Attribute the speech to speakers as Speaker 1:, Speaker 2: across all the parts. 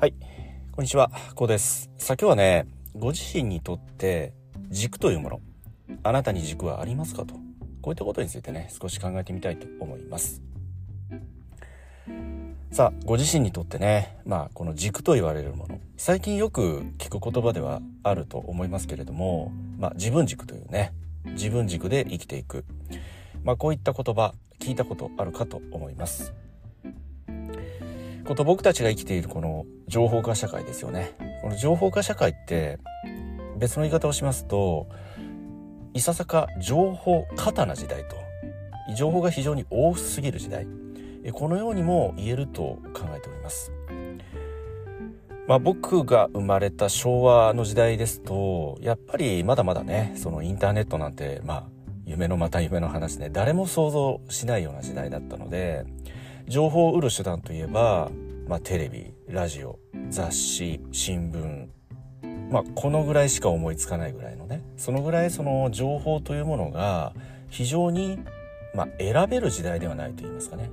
Speaker 1: はい、こんにちは、こうです。さあ今日はね、ご自身にとって軸というもの、あなたに軸はありますかと、こういったことについてね、少し考えてみたいと思います。さあ、ご自身にとってね、まあこの軸と言われるもの、最近よく聞く言葉ではあると思いますけれども、まあ自分軸というね、自分軸で生きていく。まあこういった言葉、聞いたことあるかと思います。こと僕たちが生きているこの情報化社会ですよね。この情報化社会って別の言い方をしますといささか情報過多な時代と情報が非常に多すぎる時代このようにも言えると考えております。まあ、僕が生まれた昭和の時代ですとやっぱりまだまだねそのインターネットなんてまあ夢のまた夢の話ね誰も想像しないような時代だったので情報を得る手段といえば、まあ、テレビラジオ雑誌新聞。まあこのぐらいしか思いつかないぐらいのね。そのぐらいその情報というものが非常に、まあ、選べる時代ではないと言いますかね。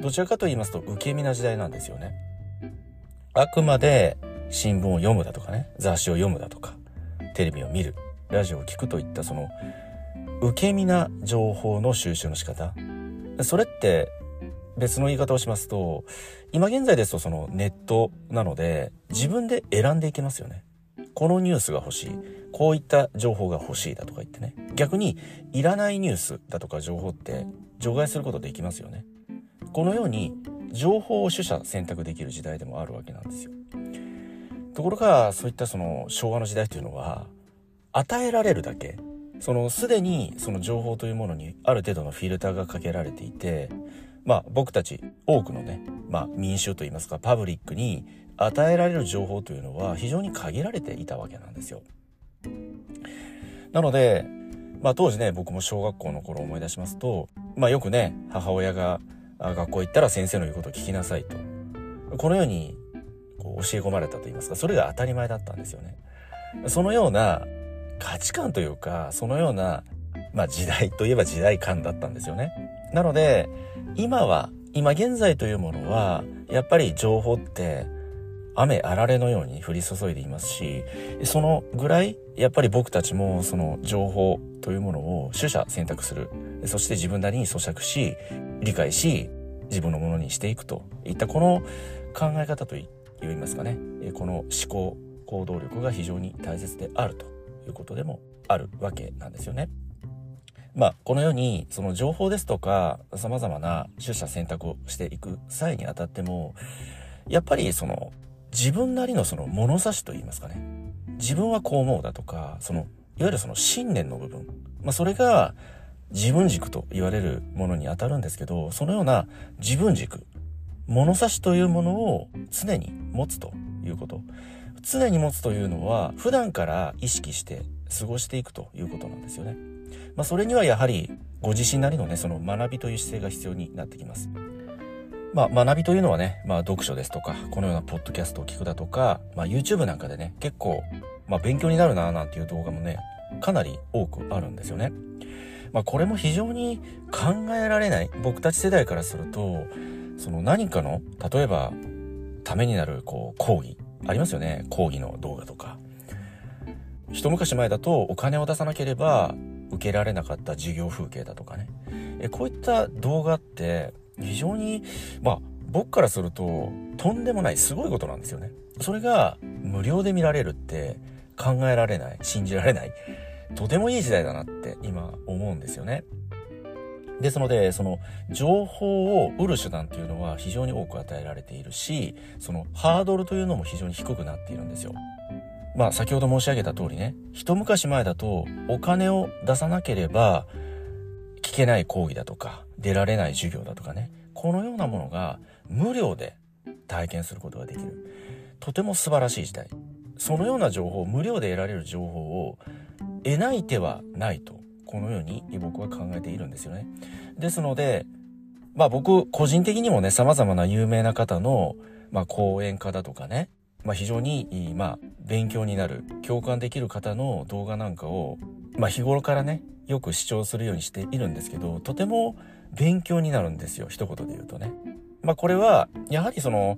Speaker 1: どちらかと言いますと受け身な時代なんですよね。あくまで新聞を読むだとかね。雑誌を読むだとか。テレビを見る。ラジオを聞くといったその受け身な情報の収集の仕方。それって別の言い方をしますと今現在ですとそのネットなので自分で選んでいけますよね。このニュースが欲しい。こういった情報が欲しいだとか言ってね。逆にいらないニュースだとか情報って除外することできますよね。このように情報を取捨選択できる時代でもあるわけなんですよ。ところがそういったその昭和の時代というのは与えられるだけそのすでにその情報というものにある程度のフィルターがかけられていてまあ僕たち多くのね、まあ民衆といいますかパブリックに与えられる情報というのは非常に限られていたわけなんですよ。なので、まあ当時ね、僕も小学校の頃思い出しますと、まあよくね、母親が学校行ったら先生の言うことを聞きなさいと。このようにこう教え込まれたと言いますか、それが当たり前だったんですよね。そのような価値観というか、そのような、まあ時代といえば時代感だったんですよね。なので、今は今現在というものはやっぱり情報って雨あられのように降り注いでいますしそのぐらいやっぱり僕たちもその情報というものを取捨選択するそして自分なりに咀嚼し理解し自分のものにしていくといったこの考え方といいますかねこの思考行動力が非常に大切であるということでもあるわけなんですよね。まあ、このように、その情報ですとか、様々な取捨選択をしていく際にあたっても、やっぱりその、自分なりのその物差しといいますかね。自分はこう思うだとか、その、いわゆるその信念の部分。まあ、それが自分軸と言われるものに当たるんですけど、そのような自分軸、物差しというものを常に持つということ。常に持つというのは、普段から意識して過ごしていくということなんですよね。まあ、それにはやはりご自身なりのねその学びという姿勢が必要になってきます。まあ、学びというのはね、まあ、読書ですとかこのようなポッドキャストを聞くだとか、まあ、YouTube なんかでね結構、まあ、勉強になるななんていう動画もねかなり多くあるんですよね。まあ、これも非常に考えられない僕たち世代からするとその何かの例えばためになるこう講義ありますよね講義の動画とか。一昔前だとお金を出さなければ受けられなかった授業風景だとかね。えこういった動画って非常にまあ僕からするととんでもないすごいことなんですよね。それが無料で見られるって考えられない信じられないとてもいい時代だなって今思うんですよね。ですのでその情報を得る手段っていうのは非常に多く与えられているしそのハードルというのも非常に低くなっているんですよ。まあ先ほど申し上げた通りね、一昔前だとお金を出さなければ聞けない講義だとか出られない授業だとかね、このようなものが無料で体験することができる。とても素晴らしい時代。そのような情報、無料で得られる情報を得ない手はないと、このように僕は考えているんですよね。ですので、まあ僕個人的にもね、様々な有名な方の、まあ講演家だとかね、まあ、非常に、まあ、勉強になる共感できる方の動画なんかを、まあ、日頃からねよく視聴するようにしているんですけどとても勉強になるんですよ一言で言うとね。まあこれは、やはりその、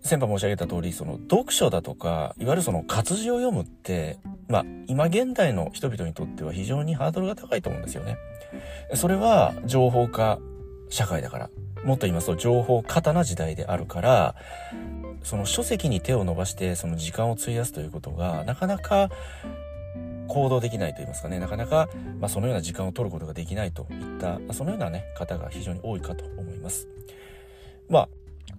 Speaker 1: 先般申し上げた通り、その読書だとか、いわゆるその活字を読むって、まあ今現代の人々にとっては非常にハードルが高いと思うんですよね。それは情報化社会だから。もっと言いますと情報過多な時代であるから、その書籍に手を伸ばしてその時間を費やすということがなかなか行動できないと言いますかね、なかなか、まあ、そのような時間を取ることができないといった、そのようなね、方が非常に多いかと思います。まあ、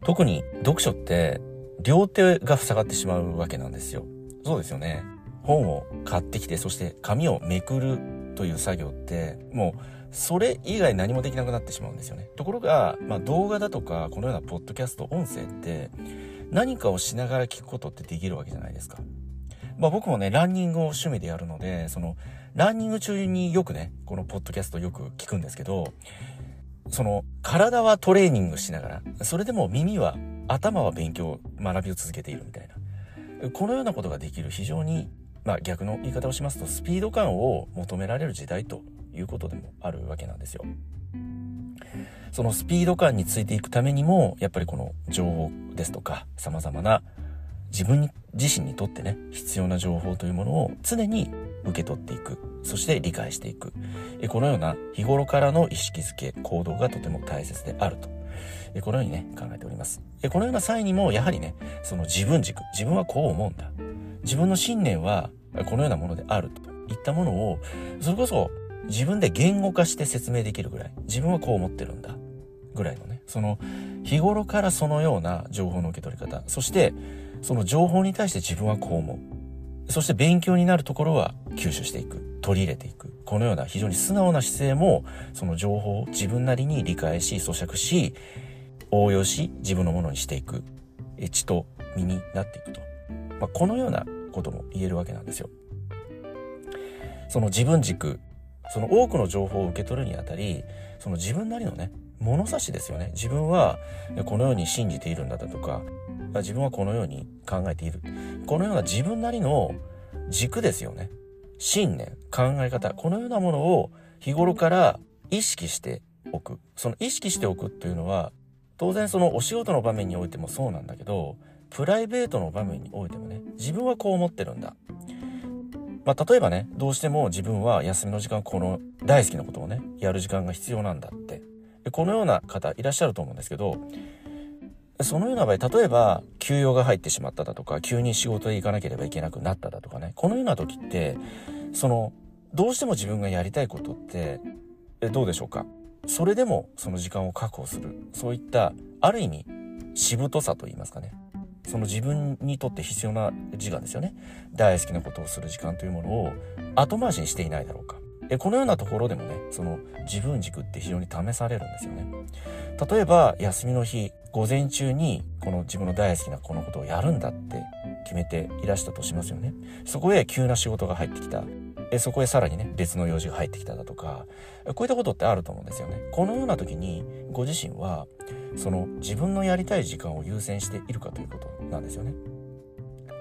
Speaker 1: 特に読書って両手が塞がってしまうわけなんですよ。そうですよね。本を買ってきて、そして紙をめくるという作業って、もうそれ以外何もできなくなってしまうんですよね。ところが、まあ、動画だとか、このようなポッドキャスト、音声って、何かをしながら聞くことってできるわけじゃないですか。まあ僕もね、ランニングを趣味でやるので、その、ランニング中によくね、このポッドキャストよく聞くんですけど、その、体はトレーニングしながら、それでも耳は、頭は勉強、学びを続けているみたいな。このようなことができる非常に、まあ逆の言い方をしますと、スピード感を求められる時代ということでもあるわけなんですよ。そのスピード感についていくためにも、やっぱりこの情報ですとか、様々な自分自身にとってね、必要な情報というものを常に受け取っていく。そして理解していく。このような日頃からの意識づけ、行動がとても大切であると。このようにね、考えております。このような際にも、やはりね、その自分軸、自分はこう思うんだ。自分の信念はこのようなものであるといったものを、それこそ自分で言語化して説明できるぐらい、自分はこう思ってるんだ、ぐらいのね、その日頃からそのような情報の受け取り方、そしてその情報に対して自分はこう思う。そして勉強になるところは吸収していく、取り入れていく。このような非常に素直な姿勢も、その情報を自分なりに理解し、咀嚼し、応用し、自分のものにしていく、血と身になっていくと。まあ、このようなことも言えるわけなんですよ。その自分軸、その多くの情報を受け取るにあたり、その自分なりのね、物差しですよね。自分はこのように信じているんだとか、自分はこのように考えている。このような自分なりの軸ですよね。信念、考え方、このようなものを日頃から意識しておく。その意識しておくというのは、当然そのお仕事の場面においてもそうなんだけど、プライベートの場面においてもね、自分はこう思ってるんだ。まあ、例えばね、どうしても自分は休みの時間、この大好きなことをね、やる時間が必要なんだって。このような方いらっしゃると思うんですけど、そのような場合、例えば、休養が入ってしまっただとか、急に仕事へ行かなければいけなくなっただとかね、このような時って、その、どうしても自分がやりたいことって、どうでしょうか？それでもその時間を確保する。そういった、ある意味、しぶとさと言いますかね。その自分にとって必要な時間ですよね。大好きなことをする時間というものを後回しにしていないだろうか。で、このようなところでもね、その自分軸って非常に試されるんですよね。例えば、休みの日、午前中にこの自分の大好きなこのことをやるんだって決めていらしたとしますよね。そこへ急な仕事が入ってきた。でそこへさらにね、別の用事が入ってきただとか、こういったことってあると思うんですよね。このような時に、ご自身は、その自分のやりたい時間を優先しているかということなんですよね。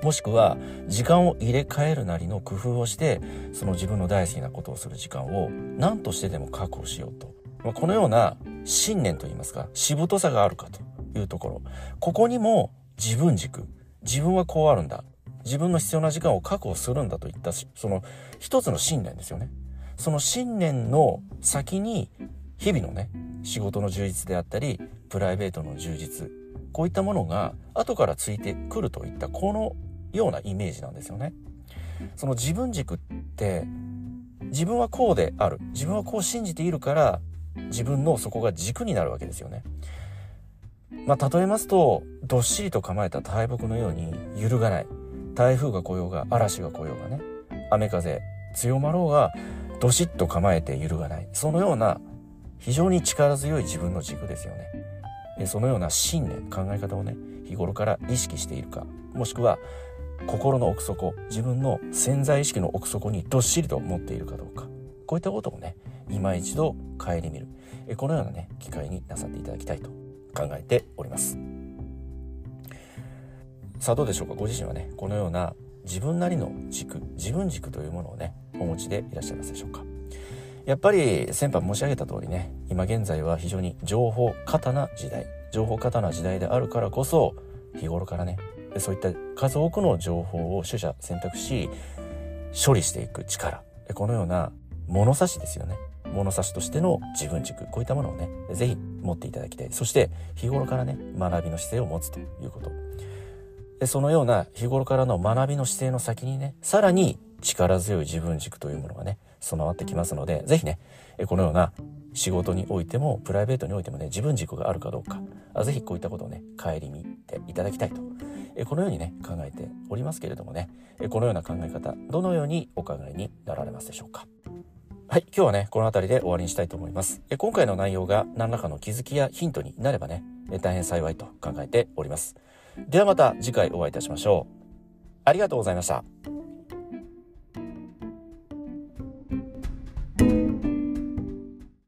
Speaker 1: もしくは時間を入れ替えるなりの工夫をしてその自分の大好きなことをする時間を何としてでも確保しようと、まあ、このような信念といいますかしぶとさがあるかというところ。ここにも自分軸。自分はこうあるんだ。自分の必要な時間を確保するんだといったその一つの信念ですよね。その信念の先に日々のね仕事の充実であったりプライベートの充実。こういったものが後からついてくるといったこのようなイメージなんですよね。その自分軸って自分はこうである自分はこう信じているから自分のそこが軸になるわけですよね。まあ例えますとどっしりと構えた大木のように揺るがない台風が来ようが嵐が来ようがね雨風強まろうがどしっと構えて揺るがないそのような非常に力強い自分の軸ですよね。そのような信念考え方をね日頃から意識しているかもしくは心の奥底自分の潜在意識の奥底にどっしりと持っているかどうか。こういったことをね今一度顧みる。このようなね機会になさっていただきたいと考えております。さあどうでしょうか？ご自身はねこのような自分なりの軸自分軸というものをねお持ちでいらっしゃいますでしょうか？やっぱり先般申し上げた通りね今現在は非常に情報過多な時代。情報過多な時代であるからこそ日頃からねそういった数多くの情報を取捨選択し処理していく力。このような物差しですよね。物差しとしての自分軸。こういったものをね是非持っていただきたい。そして日頃からね学びの姿勢を持つということ。そのような日頃からの学びの姿勢の先にねさらに力強い自分軸というものがね備わってきますので是非ねこのような仕事においてもプライベートにおいてもね自分軸があるかどうか。是非こういったことをね顧みていただきたいと。このようにね考えておりますけれどもねこのような考え方どのようにお考えになられますでしょうか？はい、今日はね、この辺りで終わりにしたいと思います。今回の内容が何らかの気づきやヒントになればね、大変幸いと考えております。ではまた次回お会いいたしましょう。ありがとうございました。